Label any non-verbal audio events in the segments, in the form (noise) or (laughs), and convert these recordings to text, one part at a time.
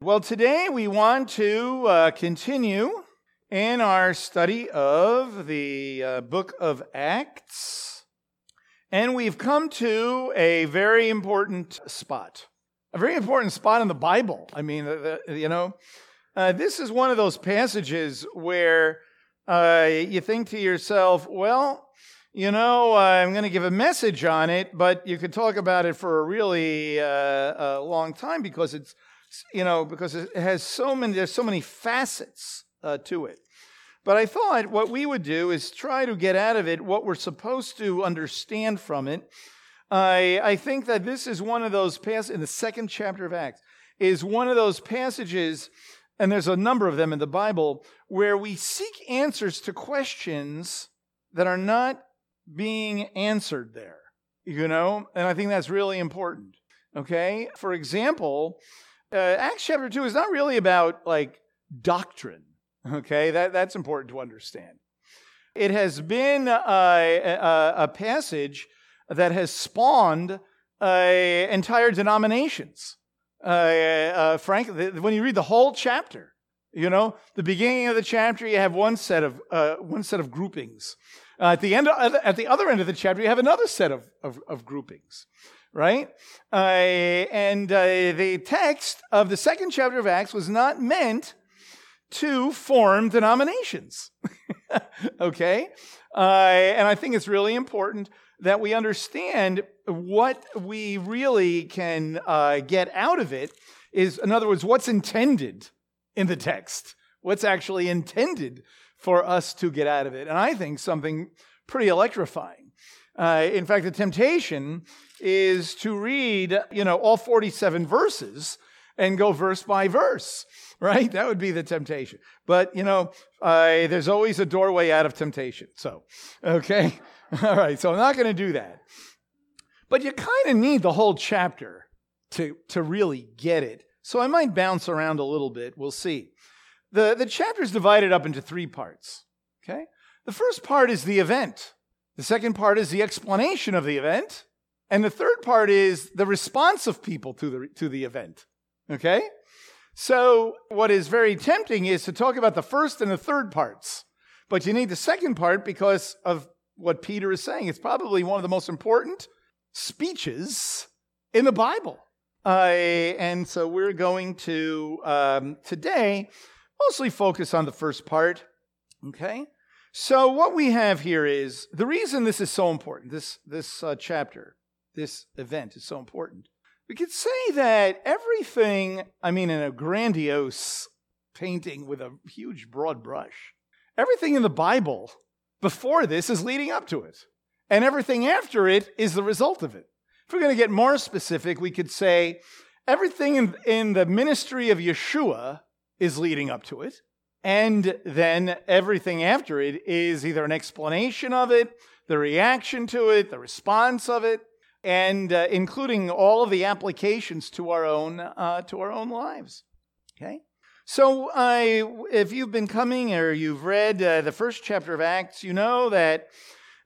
Well, today we want to uh, continue in our study of the uh, book of Acts. And we've come to a very important spot, a very important spot in the Bible. I mean, the, the, you know, uh, this is one of those passages where uh, you think to yourself, well, you know, I'm going to give a message on it, but you could talk about it for a really uh, long time because it's, you know, because it has so many, there's so many facets uh, to it. But I thought what we would do is try to get out of it what we're supposed to understand from it. I, I think that this is one of those passages in the second chapter of Acts, is one of those passages, and there's a number of them in the Bible, where we seek answers to questions that are not being answered there, you know? And I think that's really important, okay? For example, uh, Acts chapter 2 is not really about like doctrine, okay? That, that's important to understand. It has been a, a, passage that has spawned uh, entire denominations. Uh, uh, frankly, when you read the whole chapter, you know, the beginning of the chapter, you have one set of uh, one set of groupings. At the end, of, at the other end of the chapter, you have another set of, of, of groupings, right? Uh, and uh, the text of the second chapter of Acts was not meant to form denominations, (laughs) okay? Uh, and I think it's really important that we understand what we really can uh, get out of it. Is, in other words, what's intended in the text, what's actually intended for us to get out of it. And I think something pretty electrifying. Uh, in fact, the temptation is to read, you know, all 47 verses and go verse by verse, right? That would be the temptation. But, you know, uh, there's always a doorway out of temptation. So, okay. (laughs) All right. So I'm not going to do that. But you kind of need the whole chapter to, to really get it. So I might bounce around a little bit. We'll see. The, the chapter is divided up into three parts. Okay? The first part is the event. The second part is the explanation of the event. And the third part is the response of people to the, to the event. Okay? So, what is very tempting is to talk about the first and the third parts. But you need the second part because of what Peter is saying. It's probably one of the most important speeches in the Bible. Uh, and so we're going to um, today mostly focus on the first part. Okay? So, what we have here is the reason this is so important, this, this uh, chapter, this event is so important. We could say that everything, I mean, in a grandiose painting with a huge broad brush, everything in the Bible before this is leading up to it. And everything after it is the result of it. If we're going to get more specific, we could say everything in, in the ministry of Yeshua is leading up to it. And then everything after it is either an explanation of it, the reaction to it, the response of it, and uh, including all of the applications to our own uh, to our own lives. Okay. So, uh, if you've been coming or you've read uh, the first chapter of Acts, you know that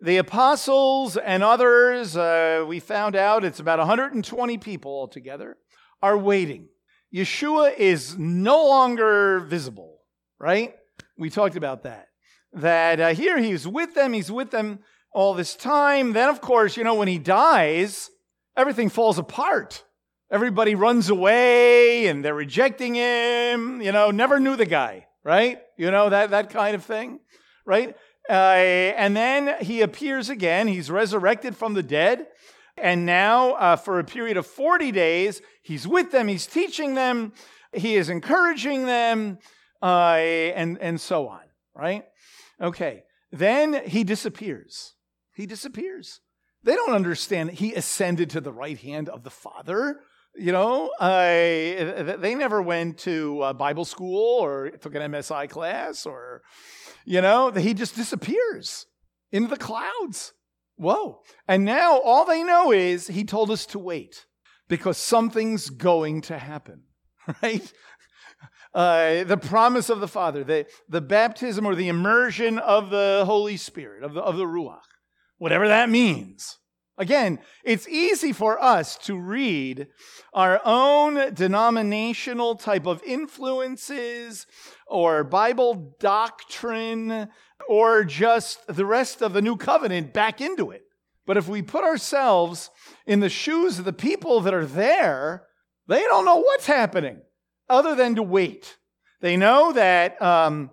the apostles and others, uh, we found out it's about 120 people altogether, are waiting Yeshua is no longer visible, right? We talked about that. That uh, here he's with them, he's with them all this time. Then, of course, you know, when he dies, everything falls apart. Everybody runs away and they're rejecting him, you know, never knew the guy, right? You know, that, that kind of thing, right? Uh, and then he appears again. He's resurrected from the dead. And now, uh, for a period of 40 days, he's with them, he's teaching them, he is encouraging them, uh, and, and so on, right? Okay. Then he disappears. He disappears. They don't understand he ascended to the right hand of the Father. You know, uh, they never went to Bible school or took an MSI class or, you know, he just disappears into the clouds. Whoa. And now all they know is he told us to wait because something's going to happen, (laughs) right? Uh, the promise of the Father, the, the baptism or the immersion of the Holy Spirit, of the, of the Ruach, whatever that means, Again, it's easy for us to read our own denominational type of influences or Bible doctrine or just the rest of the new covenant back into it. But if we put ourselves in the shoes of the people that are there, they don't know what's happening other than to wait. They know that um,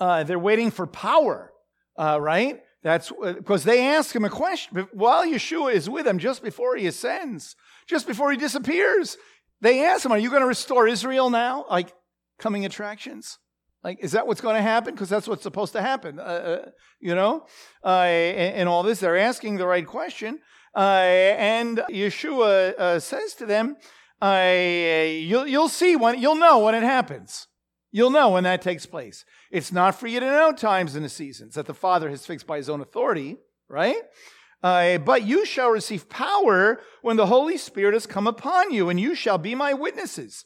uh, they're waiting for power, uh, right? That's because they ask him a question while Yeshua is with them, just before he ascends, just before he disappears. They ask him, "Are you going to restore Israel now?" Like coming attractions. Like, is that what's going to happen? Because that's what's supposed to happen, uh, uh, you know? Uh, and, and, all this, they're asking the right question. Uh, and Yeshua uh, says to them, you'll, you'll see when, you'll know when it happens. You'll know when that takes place. It's not for you to know times and the seasons that the Father has fixed by his own authority, right? Uh, but you shall receive power when the Holy Spirit has come upon you, and you shall be my witnesses,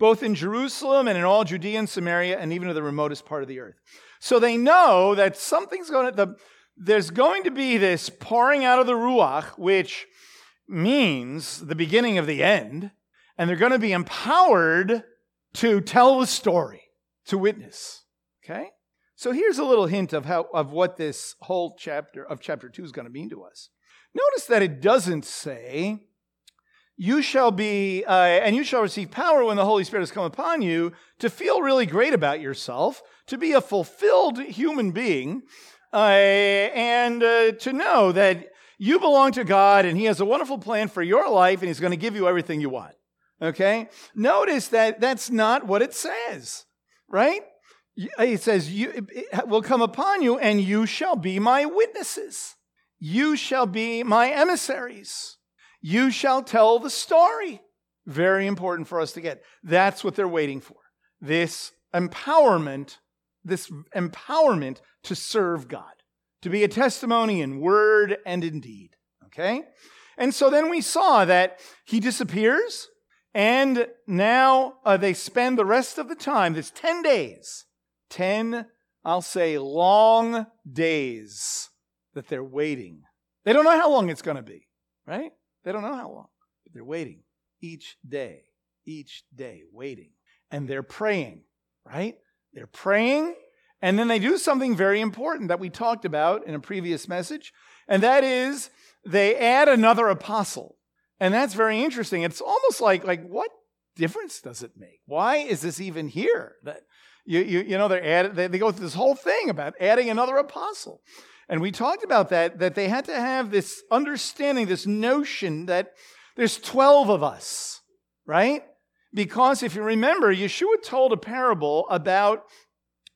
both in Jerusalem and in all Judea and Samaria, and even to the remotest part of the earth. So they know that something's going to, the, there's going to be this pouring out of the Ruach, which means the beginning of the end, and they're going to be empowered to tell the story to witness. Okay? So here's a little hint of how of what this whole chapter of chapter 2 is going to mean to us. Notice that it doesn't say you shall be uh, and you shall receive power when the holy spirit has come upon you to feel really great about yourself to be a fulfilled human being uh, and uh, to know that you belong to god and he has a wonderful plan for your life and he's going to give you everything you want okay notice that that's not what it says right? It says, you, it will come upon you, and you shall be my witnesses. You shall be my emissaries. You shall tell the story. Very important for us to get. That's what they're waiting for. This empowerment, this empowerment to serve God, to be a testimony in word and in deed. Okay? And so then we saw that he disappears. And now uh, they spend the rest of the time, this 10 days, 10, I'll say, long days that they're waiting. They don't know how long it's going to be, right? They don't know how long, but they're waiting each day, each day, waiting. And they're praying, right? They're praying, and then they do something very important that we talked about in a previous message, and that is they add another apostle. And that's very interesting. It's almost like, like what difference does it make? Why is this even here? That you, you, you know, they're added, they, they go through this whole thing about adding another apostle. And we talked about that, that they had to have this understanding, this notion that there's 12 of us, right? Because if you remember, Yeshua told a parable about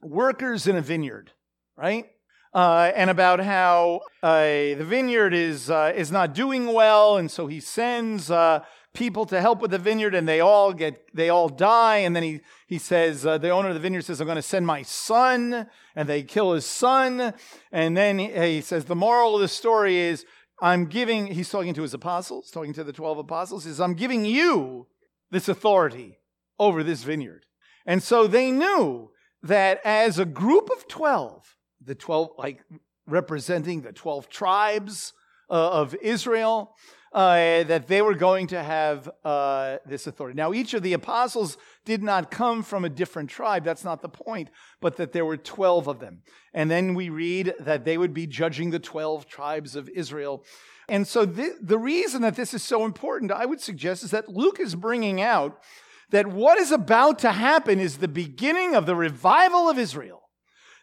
workers in a vineyard, right? Uh, and about how uh, the vineyard is, uh, is not doing well, and so he sends uh, people to help with the vineyard, and they all get they all die. And then he he says uh, the owner of the vineyard says, "I'm going to send my son," and they kill his son. And then he, he says the moral of the story is, "I'm giving." He's talking to his apostles, talking to the twelve apostles. Says, "I'm giving you this authority over this vineyard." And so they knew that as a group of twelve the 12, like representing the 12 tribes uh, of Israel, uh, that they were going to have uh, this authority. Now, each of the apostles did not come from a different tribe. That's not the point, but that there were 12 of them. And then we read that they would be judging the 12 tribes of Israel. And so, th- the reason that this is so important, I would suggest, is that Luke is bringing out that what is about to happen is the beginning of the revival of Israel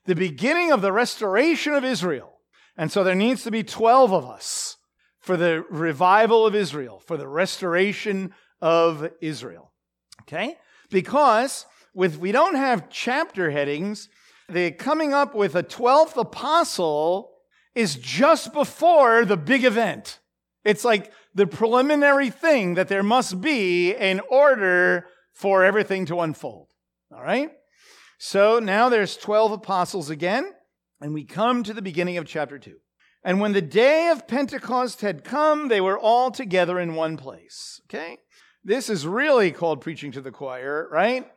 the beginning of the restoration of Israel. And so there needs to be 12 of us for the revival of Israel, for the restoration of Israel. Okay? Because with we don't have chapter headings, the coming up with a 12th apostle is just before the big event. It's like the preliminary thing that there must be in order for everything to unfold. All right? So now there's 12 apostles again, and we come to the beginning of chapter 2. And when the day of Pentecost had come, they were all together in one place. Okay? This is really called preaching to the choir, right?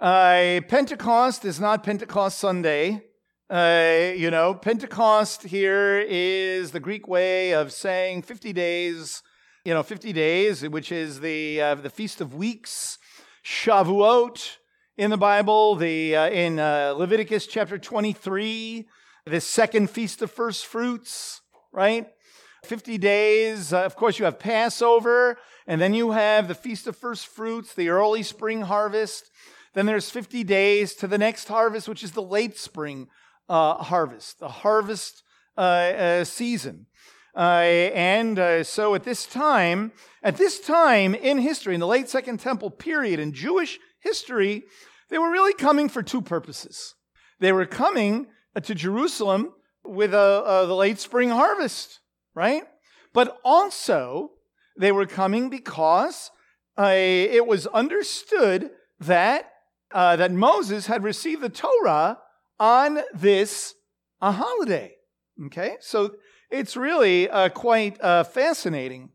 Uh, Pentecost is not Pentecost Sunday. Uh, you know, Pentecost here is the Greek way of saying 50 days, you know, 50 days, which is the, uh, the Feast of Weeks, Shavuot in the Bible, the, uh, in uh, Leviticus chapter 23, the second Feast of First Fruits, right? 50 days. Uh, of course, you have Passover, and then you have the Feast of First Fruits, the early spring harvest. Then there's 50 days to the next harvest, which is the late spring uh, harvest, the harvest uh, uh season. And so at this time, at this time in history, in the late Second Temple period in Jewish history, they were really coming for two purposes. They were coming to Jerusalem with a, the late spring harvest, right? But also, they were coming because uh, it was understood that, uh, that Moses had received the Torah on this a holiday. Okay? So it's really uh, quite uh, fascinating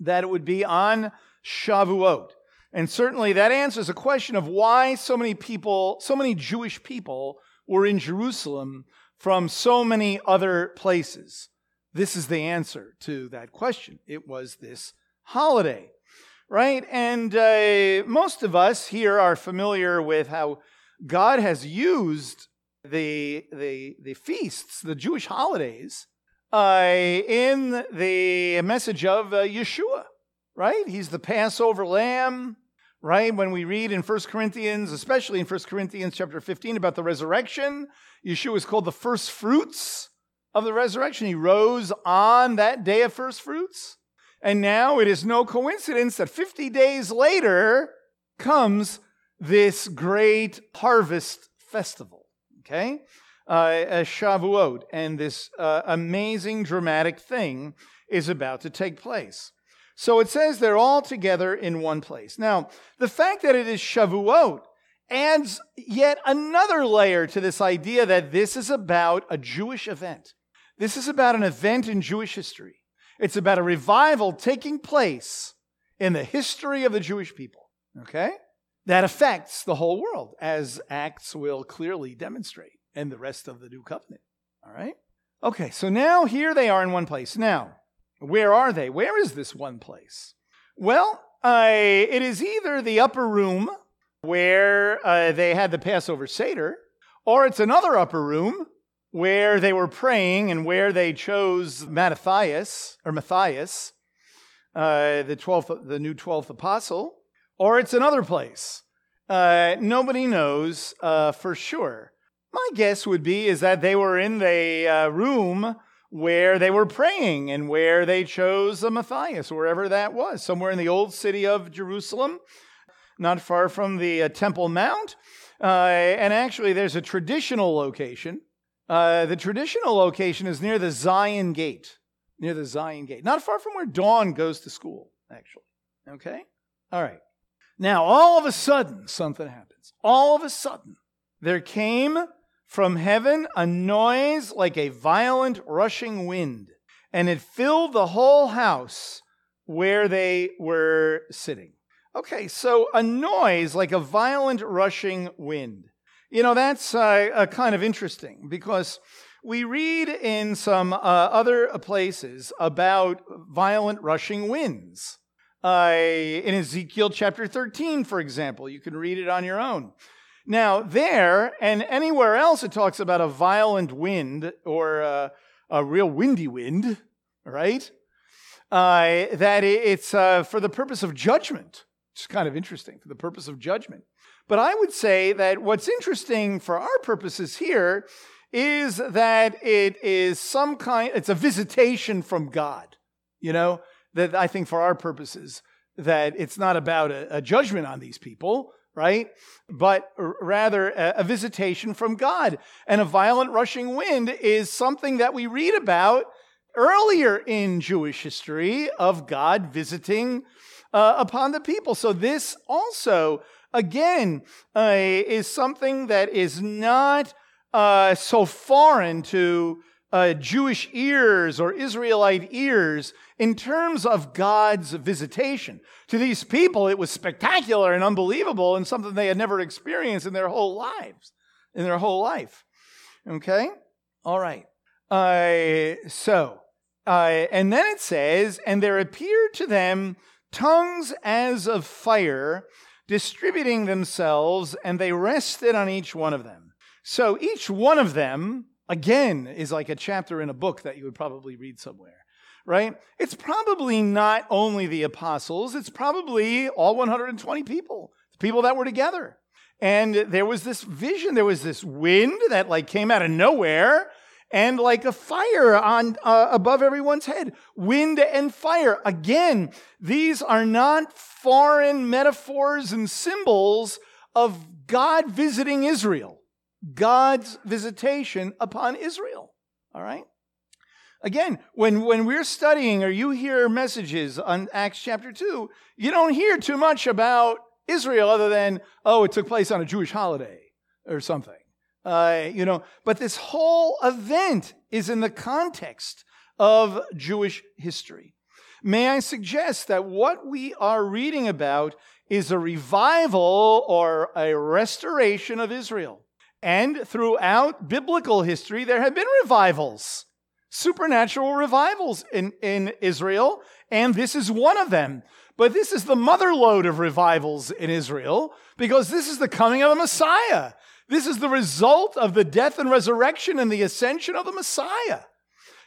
that it would be on Shavuot. And certainly that answers the question of why so many people, so many Jewish people were in Jerusalem from so many other places. This is the answer to that question. It was this holiday, right? And uh, most of us here are familiar with how God has used the, the, the feasts, the Jewish holidays, uh, in the message of uh, Yeshua, right? He's the Passover lamb, right? When we read in 1 Corinthians, especially in 1 Corinthians chapter 15 about the resurrection, Yeshua is called the first fruits of the resurrection. He rose on that day of first fruits. And now it is no coincidence that 50 days later comes this great harvest festival. Okay? Uh, Shavuot, and this uh, amazing dramatic thing is about to take place. So it says they're all together in one place. Now, the fact that it is Shavuot adds yet another layer to this idea that this is about a Jewish event. This is about an event in Jewish history. It's about a revival taking place in the history of the Jewish people, okay? That affects the whole world, as Acts will clearly demonstrate, and the rest of the New Covenant, all right? Okay, so now here they are in one place. Now, where are they? Where is this one place? Well, uh, it is either the upper room where uh, they had the Passover Seder, or it's another upper room where they were praying and where they chose Matthias or Matthias, uh, the twelfth, the new twelfth apostle, or it's another place. Uh, nobody knows uh, for sure. My guess would be is that they were in the uh, room where they were praying and where they chose a Matthias, wherever that was, somewhere in the old city of Jerusalem, not far from the uh, Temple Mount. Uh, and actually, there's a traditional location uh, the traditional location is near the Zion Gate, near the Zion Gate, not far from where Dawn goes to school, actually. Okay? All right. Now, all of a sudden, something happens. All of a sudden, there came from heaven a noise like a violent rushing wind, and it filled the whole house where they were sitting. Okay, so a noise like a violent rushing wind. You know, that's uh, uh, kind of interesting because we read in some uh, other places about violent rushing winds. Uh, in Ezekiel chapter 13, for example, you can read it on your own. Now, there and anywhere else it talks about a violent wind or uh, a real windy wind, right? Uh, that it's for the purpose of judgment. It's kind of interesting, for the purpose of judgment. But I would say that what's interesting for our purposes here is that it is some kind, it's a visitation from God, you know, that I think for our purposes, that it's not about a, a judgment on these people, right? But rather a, visitation from God. And a violent rushing wind is something that we read about earlier in Jewish history of God visiting uh, upon the people. So this also again, uh, is something that is not uh, so foreign to uh, Jewish ears or Israelite ears in terms of God's visitation. To these people, it was spectacular and unbelievable and something they had never experienced in their whole lives, in their whole life. Okay? All right. Uh, so, uh, and then it says, and there appeared to them tongues as of fire distributing themselves, and they rested on each one of them. So each one of them, again, is like a chapter in a book that you would probably read somewhere, right? It's probably not only the apostles, it's probably all 120 people, people that were together. And there was this vision, there was this wind that like came out of nowhere and like a fire on uh, above everyone's head wind and fire again these are not foreign metaphors and symbols of god visiting israel god's visitation upon israel all right again when when we're studying or you hear messages on acts chapter 2 you don't hear too much about israel other than oh it took place on a jewish holiday or something uh, you know, but this whole event is in the context of Jewish history. May I suggest that what we are reading about is a revival or a restoration of Israel. And throughout biblical history, there have been revivals, supernatural revivals in, in Israel, and this is one of them. But this is the mother lode of revivals in Israel because this is the coming of the Messiah. This is the result of the death and resurrection and the ascension of the Messiah.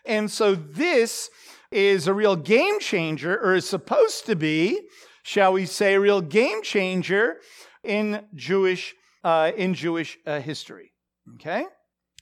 And so this is a real game changer, or is supposed to be, shall we say, a real game changer in Jewish, uh, in Jewish uh, history. Okay?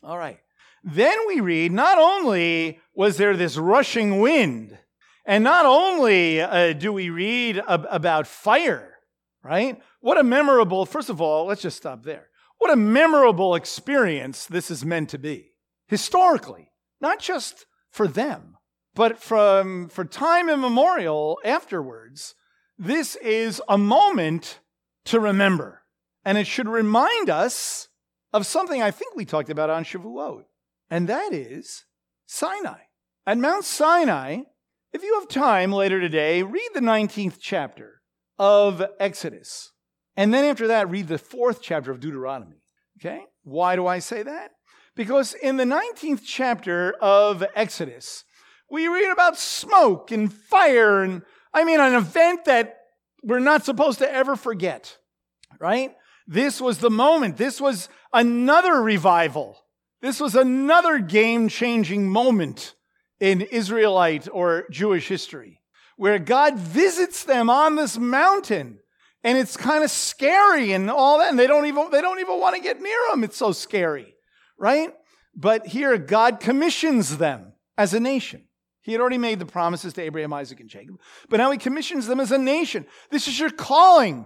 All right. Then we read not only was there this rushing wind, and not only uh, do we read ab- about fire, right? What a memorable, first of all, let's just stop there. What a memorable experience this is meant to be, historically, not just for them, but from for time immemorial afterwards. This is a moment to remember. And it should remind us of something I think we talked about on Shavuot, and that is Sinai. At Mount Sinai, if you have time later today, read the 19th chapter of Exodus. And then after that, read the fourth chapter of Deuteronomy. Okay? Why do I say that? Because in the 19th chapter of Exodus, we read about smoke and fire and, I mean, an event that we're not supposed to ever forget, right? This was the moment. This was another revival. This was another game changing moment in Israelite or Jewish history where God visits them on this mountain and it's kind of scary and all that and they don't even they don't even want to get near him. it's so scary right but here god commissions them as a nation he had already made the promises to abraham isaac and jacob but now he commissions them as a nation this is your calling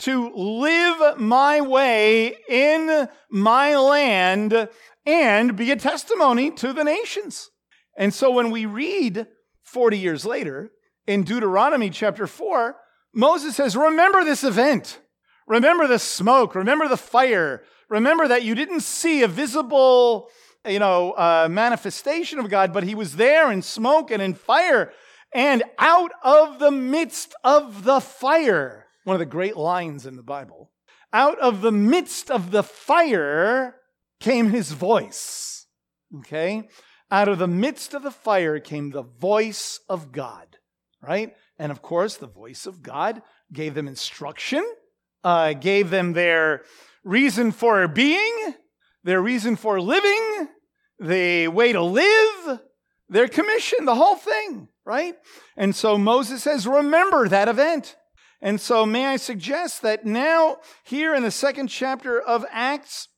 to live my way in my land and be a testimony to the nations and so when we read 40 years later in deuteronomy chapter 4 Moses says, Remember this event. Remember the smoke. Remember the fire. Remember that you didn't see a visible, you know, uh, manifestation of God, but he was there in smoke and in fire. And out of the midst of the fire, one of the great lines in the Bible, out of the midst of the fire came his voice. Okay? Out of the midst of the fire came the voice of God, right? And of course, the voice of God gave them instruction, uh, gave them their reason for being, their reason for living, the way to live, their commission, the whole thing, right? And so Moses says, remember that event. And so, may I suggest that now, here in the second chapter of Acts,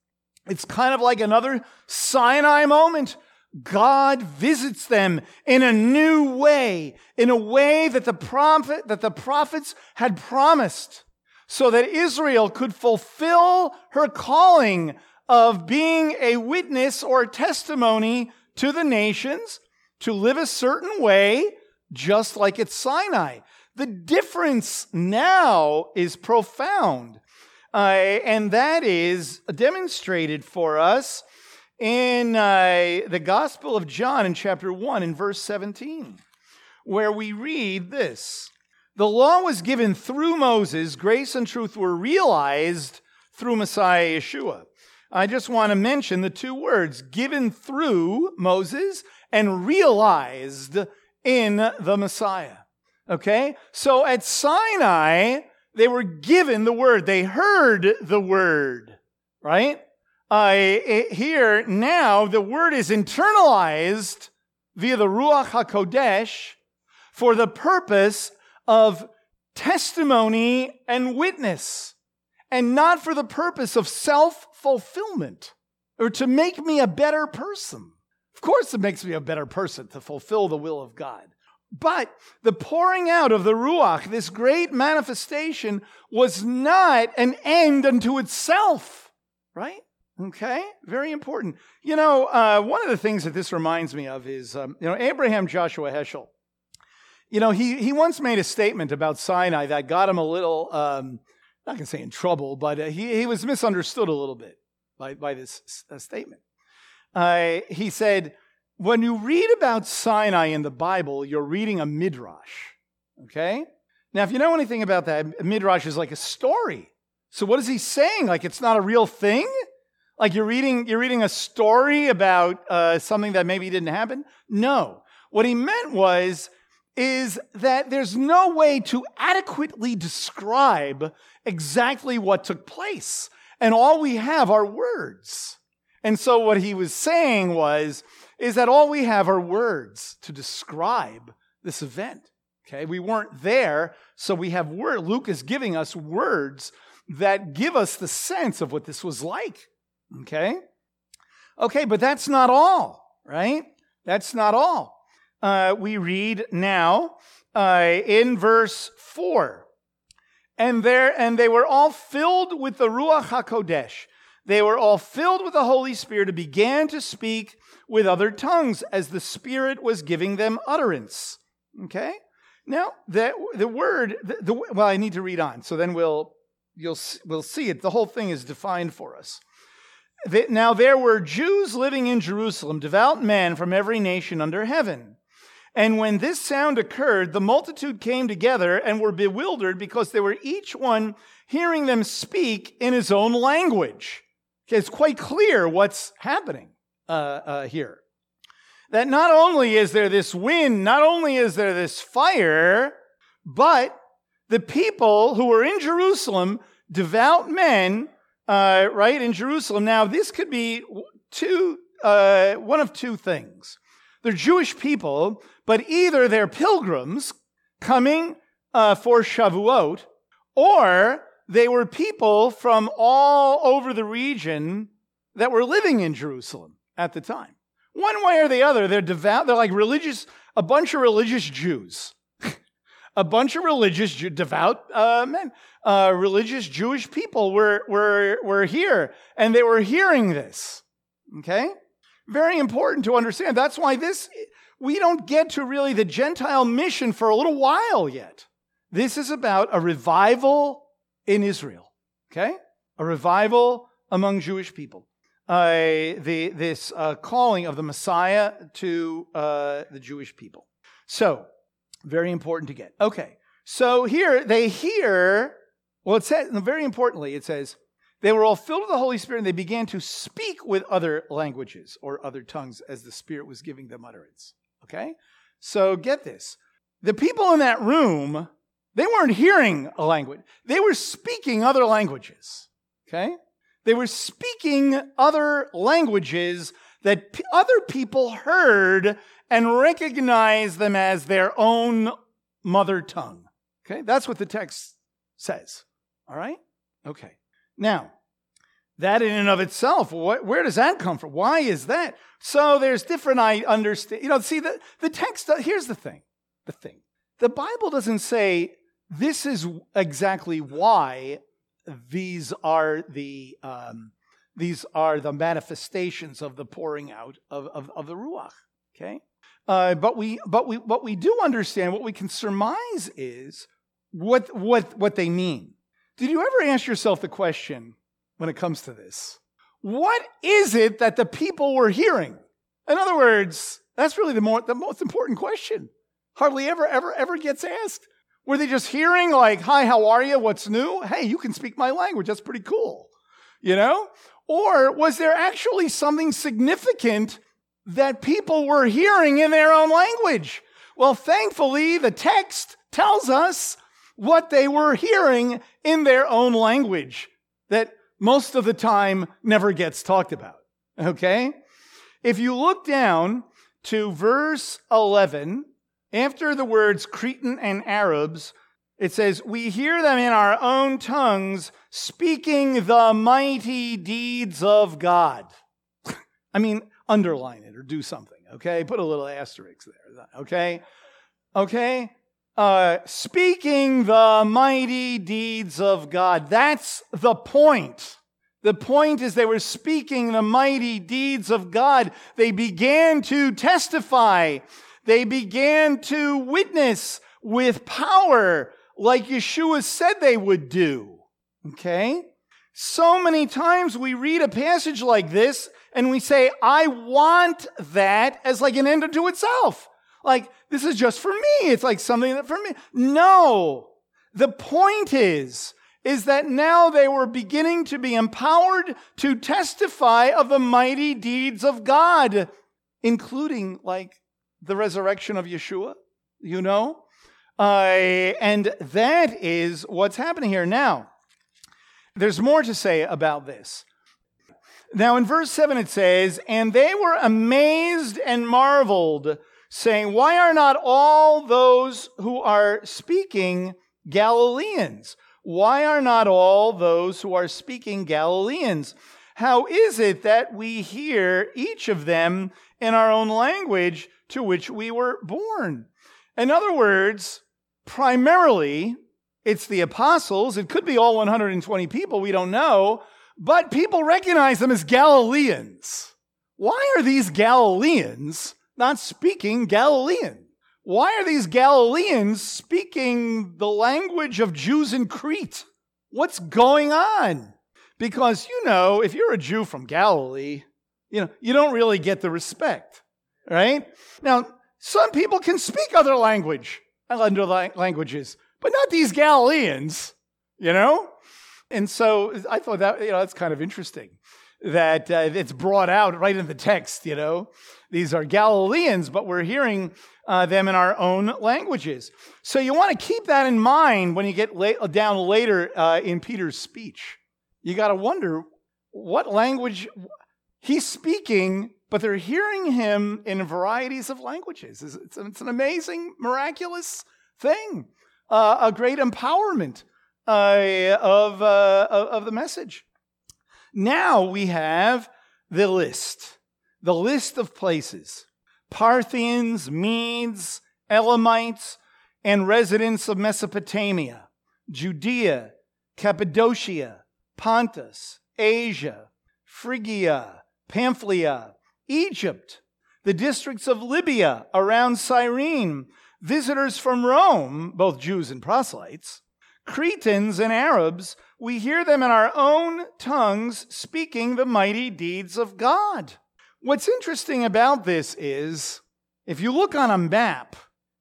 it's kind of like another Sinai moment God visits them in a new way, in a way that the prophet, that the prophets had promised, so that Israel could fulfill her calling of being a witness or testimony to the nations, to live a certain way, just like at Sinai. The difference now is profound. Uh, and that is demonstrated for us in uh, the Gospel of John in chapter 1 in verse 17, where we read this The law was given through Moses, grace and truth were realized through Messiah Yeshua. I just want to mention the two words given through Moses and realized in the Messiah. Okay? So at Sinai, they were given the word, they heard the word, right? Uh, here, now, the word is internalized via the Ruach HaKodesh for the purpose of testimony and witness, and not for the purpose of self fulfillment or to make me a better person. Of course, it makes me a better person to fulfill the will of God. But the pouring out of the Ruach, this great manifestation, was not an end unto itself, right? Okay, very important. You know, uh, one of the things that this reminds me of is, um, you know, Abraham Joshua Heschel. You know, he, he once made a statement about Sinai that got him a little, um, not going to say in trouble, but uh, he, he was misunderstood a little bit by, by this uh, statement. Uh, he said, when you read about Sinai in the Bible, you're reading a midrash. Okay? Now, if you know anything about that, a midrash is like a story. So what is he saying? Like it's not a real thing? Like you're reading, you're reading a story about uh, something that maybe didn't happen? No. What he meant was, is that there's no way to adequately describe exactly what took place. And all we have are words. And so what he was saying was, is that all we have are words to describe this event. Okay, we weren't there, so we have word. Luke is giving us words that give us the sense of what this was like. Okay? Okay, but that's not all, right? That's not all. Uh, we read now uh, in verse 4. And there, and they were all filled with the Ruach HaKodesh. They were all filled with the Holy Spirit and began to speak with other tongues as the Spirit was giving them utterance. Okay? Now, the, the word, the, the, well, I need to read on, so then we'll, you'll, we'll see it. The whole thing is defined for us. Now, there were Jews living in Jerusalem, devout men from every nation under heaven. And when this sound occurred, the multitude came together and were bewildered because they were each one hearing them speak in his own language. Okay, it's quite clear what's happening uh, uh, here. That not only is there this wind, not only is there this fire, but the people who were in Jerusalem, devout men, uh, right, in Jerusalem. Now, this could be two, uh, one of two things. They're Jewish people, but either they're pilgrims coming uh, for Shavuot, or they were people from all over the region that were living in Jerusalem at the time. One way or the other, they're devout, they're like religious, a bunch of religious Jews. (laughs) a bunch of religious, devout uh, men, uh, religious Jewish people were, were, were here, and they were hearing this. Okay? Very important to understand. That's why this, we don't get to really the Gentile mission for a little while yet. This is about a revival in Israel. Okay? A revival among Jewish people. Uh, the, this uh, calling of the Messiah to uh, the Jewish people. So, very important to get. Okay, so here they hear, well, it says, very importantly, it says, they were all filled with the Holy Spirit and they began to speak with other languages or other tongues as the Spirit was giving them utterance. Okay? So get this. The people in that room, they weren't hearing a language, they were speaking other languages. Okay? They were speaking other languages that p- other people heard and recognized them as their own mother tongue. Okay? That's what the text says. All right? Okay. Now, that in and of itself, where does that come from? Why is that? So there's different, I understand. You know, see, the, the text, uh, here's the thing. The thing. The Bible doesn't say this is exactly why these are the um, these are the manifestations of the pouring out of, of, of the ruach. Okay, uh, but we but we what we do understand, what we can surmise is what what what they mean. Did you ever ask yourself the question when it comes to this? What is it that the people were hearing? In other words, that's really the more the most important question. Hardly ever ever ever gets asked. Were they just hearing, like, hi, how are you? What's new? Hey, you can speak my language. That's pretty cool. You know? Or was there actually something significant that people were hearing in their own language? Well, thankfully, the text tells us what they were hearing in their own language that most of the time never gets talked about. Okay? If you look down to verse 11, after the words Cretan and Arabs, it says, We hear them in our own tongues speaking the mighty deeds of God. (laughs) I mean, underline it or do something, okay? Put a little asterisk there, okay? Okay? Uh, speaking the mighty deeds of God. That's the point. The point is they were speaking the mighty deeds of God. They began to testify. They began to witness with power like Yeshua said they would do. Okay? So many times we read a passage like this and we say, I want that as like an end unto itself. Like, this is just for me. It's like something that for me. No. The point is, is that now they were beginning to be empowered to testify of the mighty deeds of God, including like the resurrection of Yeshua, you know? Uh, and that is what's happening here. Now, there's more to say about this. Now, in verse 7, it says, And they were amazed and marveled, saying, Why are not all those who are speaking Galileans? Why are not all those who are speaking Galileans? How is it that we hear each of them in our own language to which we were born? In other words, primarily, it's the apostles. It could be all 120 people, we don't know, but people recognize them as Galileans. Why are these Galileans not speaking Galilean? Why are these Galileans speaking the language of Jews in Crete? What's going on? Because, you know, if you're a Jew from Galilee, you know, you don't really get the respect, right? Now, some people can speak other language, other languages, but not these Galileans, you know? And so I thought that, you know, that's kind of interesting that uh, it's brought out right in the text, you know? These are Galileans, but we're hearing uh, them in our own languages. So you want to keep that in mind when you get la- down later uh, in Peter's speech. You got to wonder what language he's speaking but they're hearing him in varieties of languages. It's, an amazing, miraculous thing, uh, a great empowerment uh, of, uh, of the message. Now we have the list, the list of places Parthians, Medes, Elamites, and residents of Mesopotamia, Judea, Cappadocia, Pontus, Asia, Phrygia, Pamphylia, Egypt, the districts of Libya around Cyrene, visitors from Rome, both Jews and proselytes, Cretans and Arabs, we hear them in our own tongues speaking the mighty deeds of God. What's interesting about this is if you look on a map,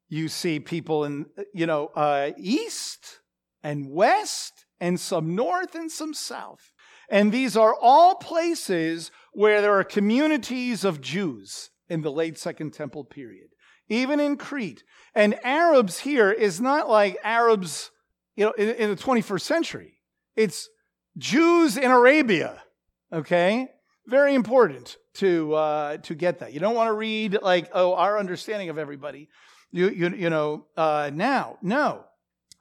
you see people in, you know, uh, east and west and some north and some south. And these are all places where there are communities of Jews in the late Second Temple period, even in Crete. And Arabs here is not like Arabs, you know, in, in the 21st century. It's Jews in Arabia, okay? Very important to, uh, to get that. You don't want to read like, oh, our understanding of everybody, you, you, you know, uh, now. No.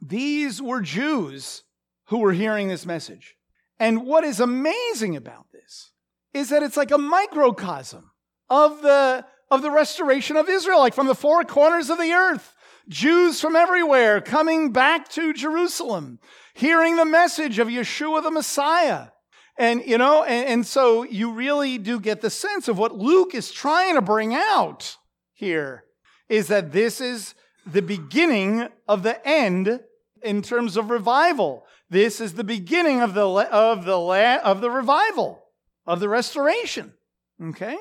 These were Jews who were hearing this message. And what is amazing about this is that it's like a microcosm of the, of the restoration of Israel, like from the four corners of the earth. Jews from everywhere coming back to Jerusalem, hearing the message of Yeshua the Messiah. And, you know, and, and so you really do get the sense of what Luke is trying to bring out here is that this is the beginning of the end in terms of revival. This is the beginning of the, of the, of the revival of the restoration. Okay?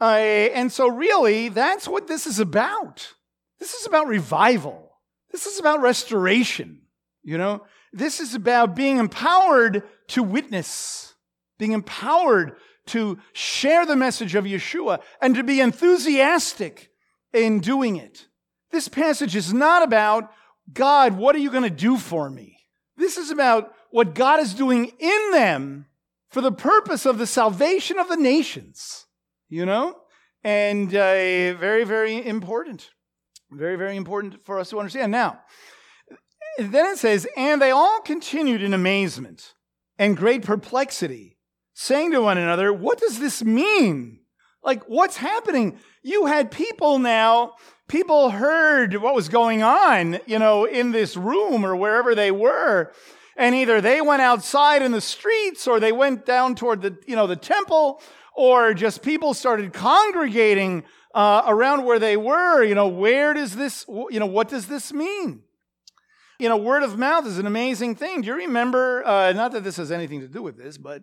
Uh, and so, really, that's what this is about. This is about revival. This is about restoration. You know, this is about being empowered to witness, being empowered to share the message of Yeshua and to be enthusiastic in doing it. This passage is not about, God, what are you going to do for me? This is about what God is doing in them for the purpose of the salvation of the nations, you know? And uh, very, very important. Very, very important for us to understand. Now, then it says, and they all continued in amazement and great perplexity, saying to one another, What does this mean? Like, what's happening? You had people now, people heard what was going on, you know, in this room or wherever they were. And either they went outside in the streets or they went down toward the, you know, the temple or just people started congregating uh, around where they were. You know, where does this, you know, what does this mean? You know, word of mouth is an amazing thing. Do you remember, uh, not that this has anything to do with this, but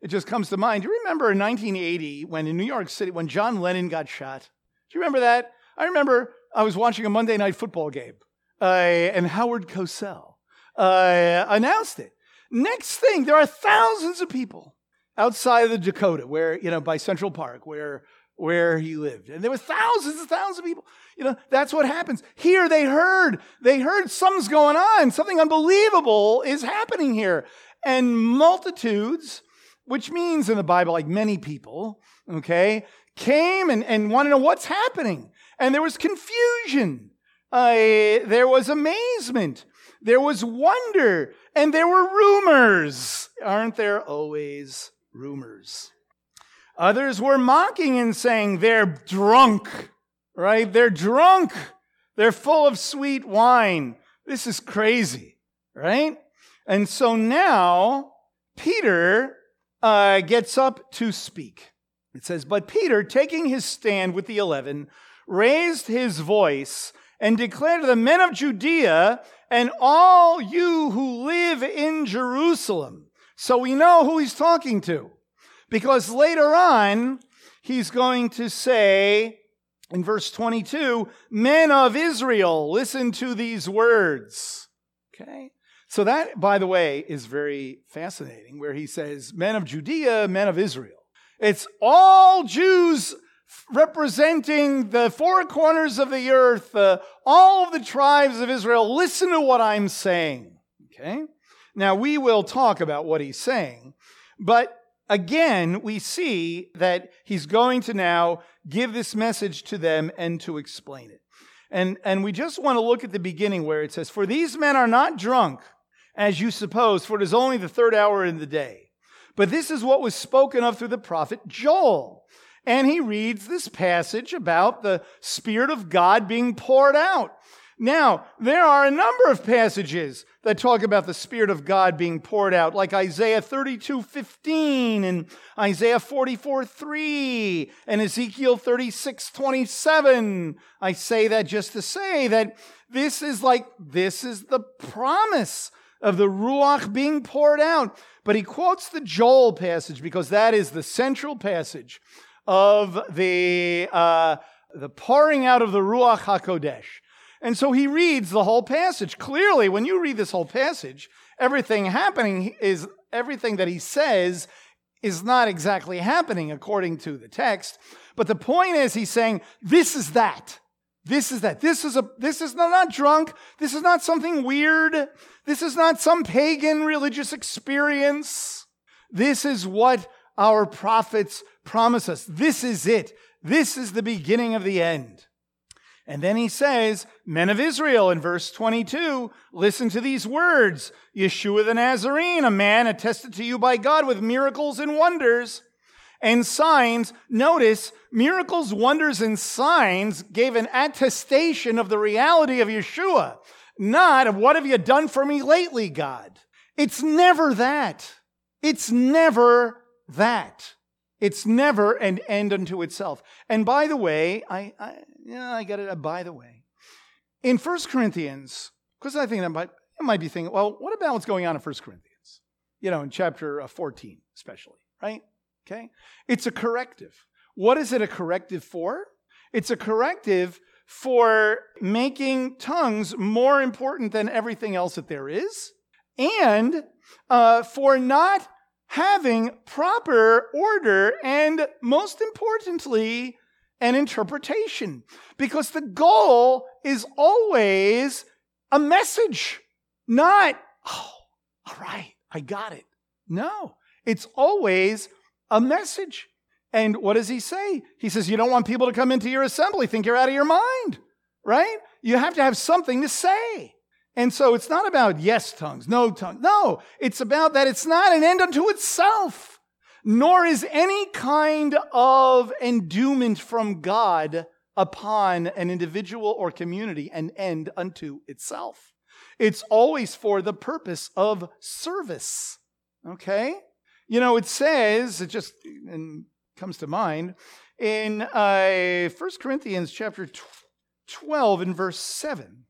it just comes to mind. Do you remember in 1980 when in New York City, when John Lennon got shot? Do you remember that? I remember I was watching a Monday night football game uh, and Howard Cosell uh, announced it. Next thing, there are thousands of people outside of the Dakota, where, you know, by Central Park, where where he lived. And there were thousands and thousands of people. You know, that's what happens. Here they heard, they heard something's going on, something unbelievable is happening here. And multitudes, which means in the Bible, like many people, okay, came and, and want to know what's happening. And there was confusion. Uh, there was amazement. There was wonder. And there were rumors. Aren't there always rumors? Others were mocking and saying, they're drunk, right? They're drunk. They're full of sweet wine. This is crazy, right? And so now Peter uh, gets up to speak. It says, But Peter, taking his stand with the eleven, raised his voice and declared to the men of Judea and all you who live in Jerusalem. So we know who he's talking to. Because later on, he's going to say in verse 22 Men of Israel, listen to these words. Okay? So, that, by the way, is very fascinating, where he says, Men of Judea, men of Israel. It's all Jews representing the four corners of the earth, uh, all of the tribes of Israel. Listen to what I'm saying. Okay? Now, we will talk about what he's saying, but again, we see that he's going to now give this message to them and to explain it. And, and we just want to look at the beginning where it says, For these men are not drunk, as you suppose, for it is only the third hour in the day. But this is what was spoken of through the prophet Joel. And he reads this passage about the Spirit of God being poured out. Now, there are a number of passages that talk about the Spirit of God being poured out, like Isaiah 32 15 and Isaiah 44 3 and Ezekiel 36 27. I say that just to say that this is like, this is the promise of the Ruach being poured out. But he quotes the Joel passage because that is the central passage of the, uh, the pouring out of the Ruach HaKodesh. And so he reads the whole passage. Clearly, when you read this whole passage, everything happening is everything that he says is not exactly happening according to the text. But the point is, he's saying, this is that. This is that. This is a, this is not, not drunk. This is not something weird. This is not some pagan religious experience. This is what our prophets promise us. This is it. This is the beginning of the end. And then he says, Men of Israel, in verse 22, listen to these words Yeshua the Nazarene, a man attested to you by God with miracles and wonders and signs. Notice, miracles, wonders, and signs gave an attestation of the reality of Yeshua, not of what have you done for me lately, God. It's never that. It's never that. It's never an end unto itself. And by the way, I, I yeah, I got it. By the way, in First Corinthians, because I think that might, might be thinking, well, what about what's going on in First Corinthians? You know, in chapter uh, 14, especially, right? Okay. It's a corrective. What is it a corrective for? It's a corrective for making tongues more important than everything else that there is, and uh, for not having proper order and, most importantly, an interpretation. Because the goal is always a message, not, oh, all right, I got it. No, it's always a message. And what does he say? He says, You don't want people to come into your assembly, think you're out of your mind, right? You have to have something to say. And so it's not about yes tongues, no tongues. No, it's about that it's not an end unto itself, nor is any kind of endowment from God upon an individual or community an end unto itself. It's always for the purpose of service. Okay? You know, it says, it just and comes to mind, in uh, 1 Corinthians chapter 12 and verse 7.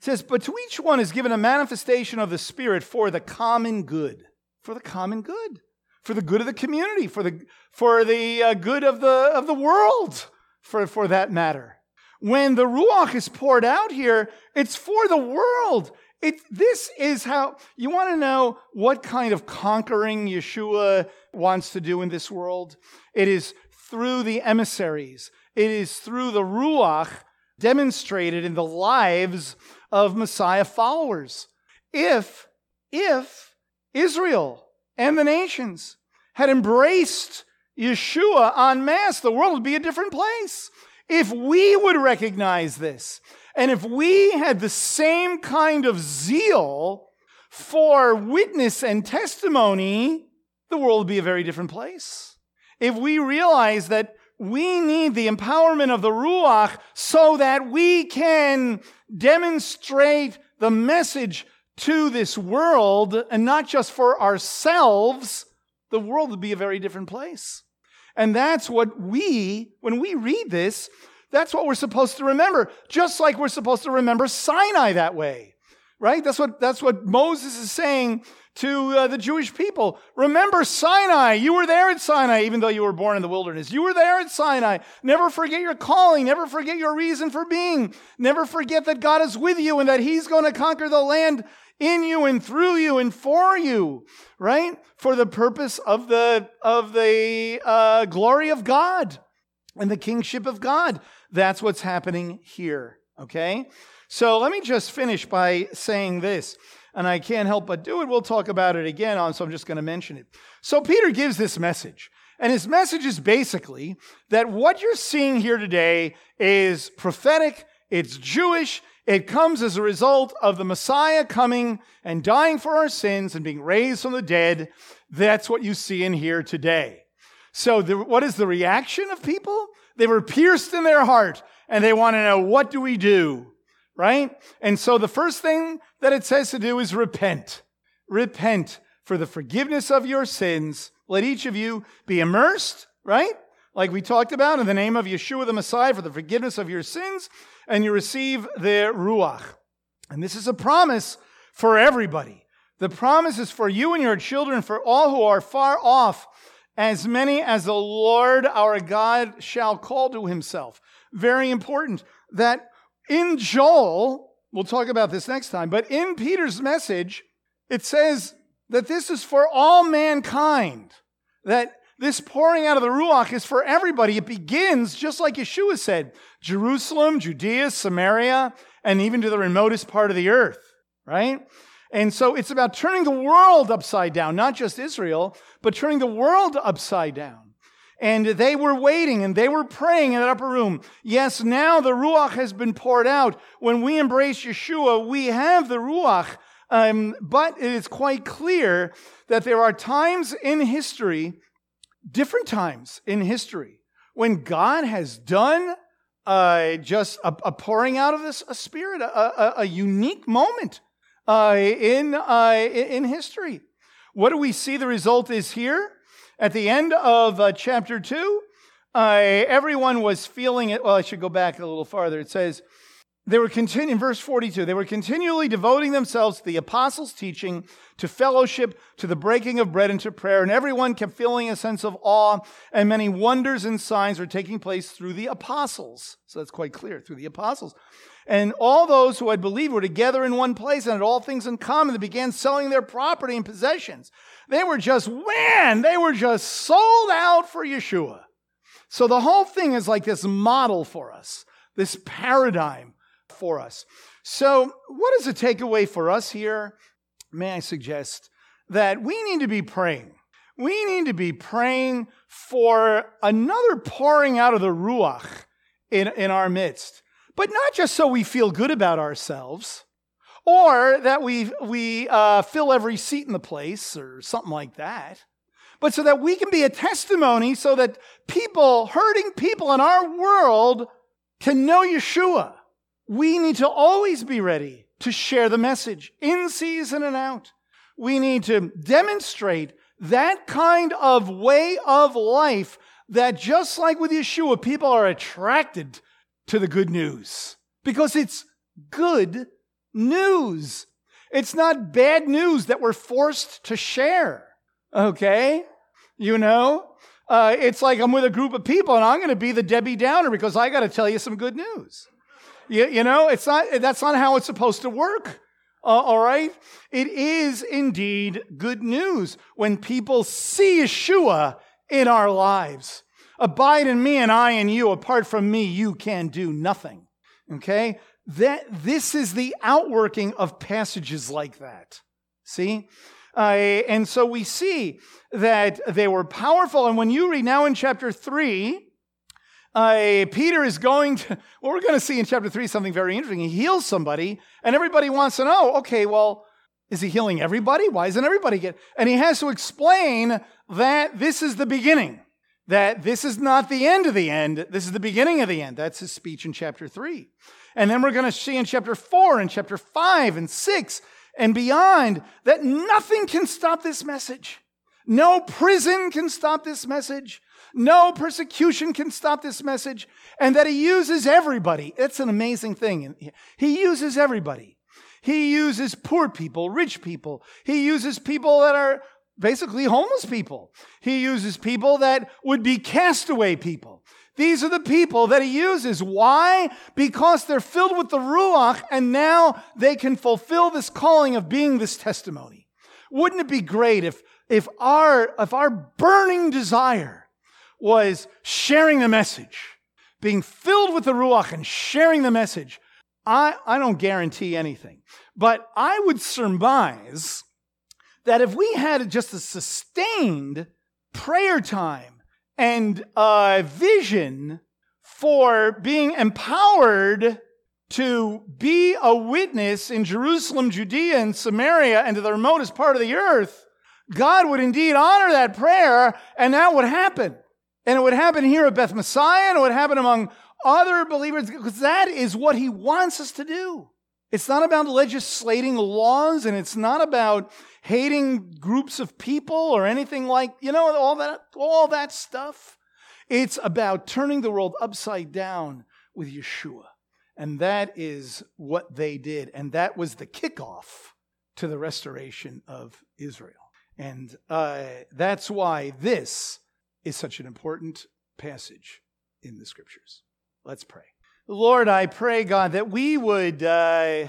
It says, But to each one is given a manifestation of the Spirit for the common good. For the common good. For the good of the community. For the, for the uh, good of the, of the world, for, for that matter. When the Ruach is poured out here, it's for the world. It, this is how you want to know what kind of conquering Yeshua wants to do in this world. It is through the emissaries, it is through the Ruach demonstrated in the lives of Messiah followers. If, if Israel and the nations had embraced Yeshua en masse, the world would be a different place. If we would recognize this, and if we had the same kind of zeal for witness and testimony, the world would be a very different place. If we realize that we need the empowerment of the Ruach so that we can demonstrate the message to this world and not just for ourselves, the world would be a very different place. And that's what we, when we read this, that's what we're supposed to remember, just like we're supposed to remember Sinai that way, right? That's what, that's what Moses is saying to uh, the Jewish people. Remember Sinai. You were there at Sinai, even though you were born in the wilderness. You were there at Sinai. Never forget your calling. Never forget your reason for being. Never forget that God is with you and that He's going to conquer the land in you and through you and for you, right? For the purpose of the, of the uh, glory of God and the kingship of God. That's what's happening here, okay? So let me just finish by saying this, and I can't help but do it. We'll talk about it again on, so I'm just going to mention it. So Peter gives this message, and his message is basically that what you're seeing here today is prophetic, it's Jewish, it comes as a result of the Messiah coming and dying for our sins and being raised from the dead. That's what you see in here today. So, the, what is the reaction of people? They were pierced in their heart and they want to know, what do we do? Right? And so the first thing that it says to do is repent. Repent for the forgiveness of your sins. Let each of you be immersed, right? Like we talked about in the name of Yeshua the Messiah for the forgiveness of your sins, and you receive the Ruach. And this is a promise for everybody. The promise is for you and your children, for all who are far off as many as the Lord our God shall call to himself. Very important that in Joel, we'll talk about this next time, but in Peter's message, it says that this is for all mankind, that this pouring out of the Ruach is for everybody. It begins, just like Yeshua said, Jerusalem, Judea, Samaria, and even to the remotest part of the earth, right? And so it's about turning the world upside down, not just Israel, but turning the world upside down. And they were waiting and they were praying in that upper room. Yes, now the Ruach has been poured out. When we embrace Yeshua, we have the Ruach. Um, but it is quite clear that there are times in history, different times in history, when God has done uh, just a, a, pouring out of this a spirit, a, a, a unique moment uh, in, uh, in history. What do we see the result is here? At the end of uh, chapter 2, uh, everyone was feeling it. Well, I should go back a little farther. It says, they were continuing, verse 42, they were continually devoting themselves to the apostles' teaching, to fellowship, to the breaking of bread, and to prayer. And everyone kept feeling a sense of awe, and many wonders and signs were taking place through the apostles. So that's quite clear, through the apostles. And all those who had believed were together in one place and had all things in common. They began selling their property and possessions. They were just, man, they were just sold out for Yeshua. So the whole thing is like this model for us, this paradigm for us. So, what is the takeaway for us here? May I suggest that we need to be praying. We need to be praying for another pouring out of the Ruach in, in our midst. But not just so we feel good about ourselves or that we, we uh, fill every seat in the place or something like that, but so that we can be a testimony so that people, hurting people in our world, can know Yeshua we need to always be ready to share the message in season and out. We need to demonstrate that kind of way of life that just like with Yeshua, people are attracted to the good news because it's good news. It's not bad news that we're forced to share. Okay? You know? Uh, it's like I'm with a group of people and I'm going to be the Debbie Downer because I got to tell you some good news. You, you know, it's not, that's not how it's supposed to work. Uh, all right? It is indeed good news when people see Yeshua in our lives. Abide in me and I in you. Apart from me, you can do nothing. Okay? That, this is the outworking of passages like that. See? Uh, and so we see that they were powerful. And when you read now in chapter 3, uh, Peter is going to, well, we're going to see in chapter 3 something very interesting. He heals somebody, and everybody wants to know, okay, well, is he healing everybody? Why isn't everybody get? And he has to explain that this is the beginning, that this is not the end of the end, this is the beginning of the end. That's his speech in chapter 3. And then we're going to see in chapter 4 and chapter 5 and 6 and beyond that nothing can stop this message. No prison can stop this message. No persecution can stop this message, and that he uses everybody. It's an amazing thing. He uses everybody. He uses poor people, rich people. He uses people that are basically homeless people. He uses people that would be castaway people. These are the people that he uses. Why? Because they're filled with the Ruach and now they can fulfill this calling of being this testimony. Wouldn't it be great if, if our, if our burning desire was sharing the message, being filled with the Ruach and sharing the message. I, I don't guarantee anything, but I would surmise that if we had just a sustained prayer time and a vision for being empowered to be a witness in Jerusalem, Judea, and Samaria, and to the remotest part of the earth, God would indeed honor that prayer, and that would happen. And it would happen here at Beth Messiah, and it would happen among other believers, because that is what he wants us to do. It's not about legislating laws, and it's not about hating groups of people or anything like, you know, all that, all that stuff. It's about turning the world upside down with Yeshua. And that is what they did. And that was the kickoff to the restoration of Israel. And uh, that's why this is such an important passage in the scriptures. Let's pray. Lord, I pray, God, that we would, uh,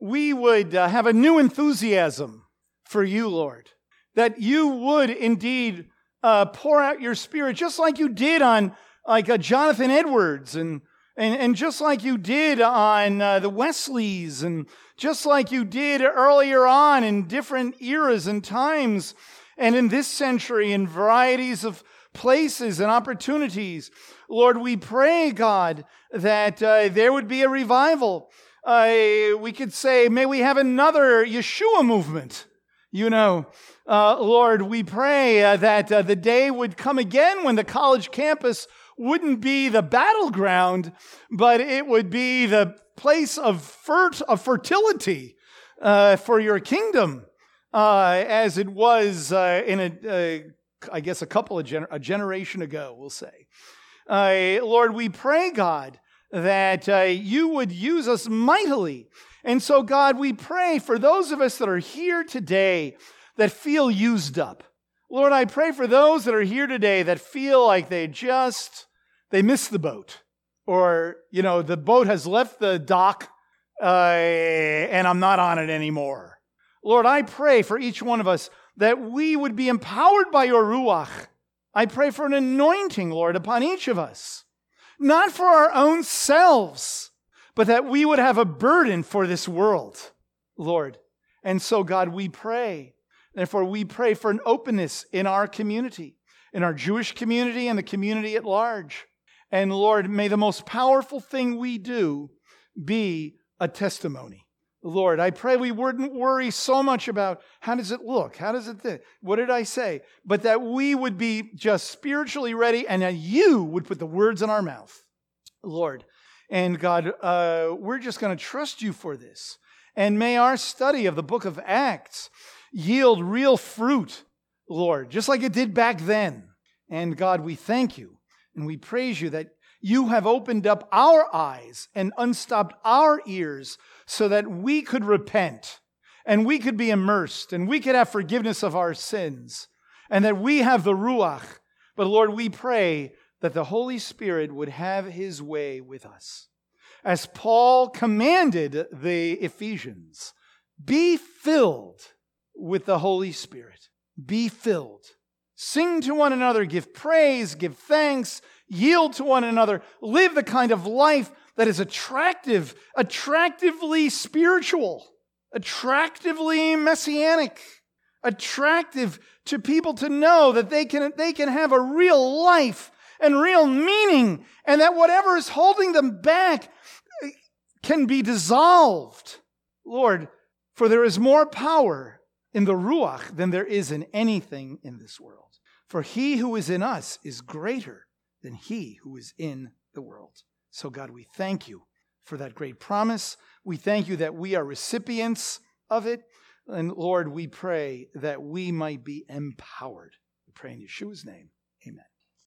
we would uh, have a new enthusiasm for you, Lord. That you would indeed uh, pour out your spirit just like you did on like uh, Jonathan Edwards and, and, and just like you did on uh, the Wesleys and just like you did earlier on in different eras and times and in this century in varieties of places and opportunities. Lord, we pray, God, that uh, there would be a revival. Uh, we could say, may we have another Yeshua movement. You know, uh, Lord, we pray uh, that uh, the day would come again when the college campus wouldn't be the battleground, but it would be the place of, fert- of fertility uh, for your kingdom, as it was in a I guess, a couple of gener- a generation ago, we'll say. Uh, Lord, we pray, God, that uh, you would use us mightily. And so, God, we pray for those of us that are here today that feel used up. Lord, I pray for those that are here today that feel like they just they missed the boat or you know the boat has left the dock uh, and I'm not on it anymore. Lord, I pray for each one of us that we would be empowered by your ruach. I pray for an anointing, Lord, upon each of us, not for our own selves, but that we would have a burden for this world, Lord. And so, God, we pray. Therefore, we pray for an openness in our community, in our Jewish community and the community at large. And Lord, may the most powerful thing we do be a testimony. Lord, I pray we wouldn't worry so much about how does it look? How does it th- What did I say? But that we would be just spiritually ready and that you would put the words in our mouth. Lord, and God, uh, we're just going to trust you for this. And may our study of the book of Acts yield real fruit, Lord, just like it did back then. And God, we thank you and we praise you that you have opened up our eyes and unstopped our ears so that we could repent and we could be immersed and we could have forgiveness of our sins and that we have the Ruach. But Lord, we pray that the Holy Spirit would have his way with us. As Paul commanded the Ephesians, be filled with the Holy Spirit. Be filled. Sing to one another, give praise, give thanks, yield to one another, live the kind of life that is attractive, attractively spiritual, attractively messianic, attractive to people to know that they can, they can have a real life and real meaning, and that whatever is holding them back eh, can be dissolved. Lord, for there is more power in the Ruach than there is in anything in this world. For he who is in us is greater than he who is in the world. So, God, we thank you for that great promise. We thank you that we are recipients of it. And Lord, we pray that we might be empowered. We pray in Yeshua's name. Amen.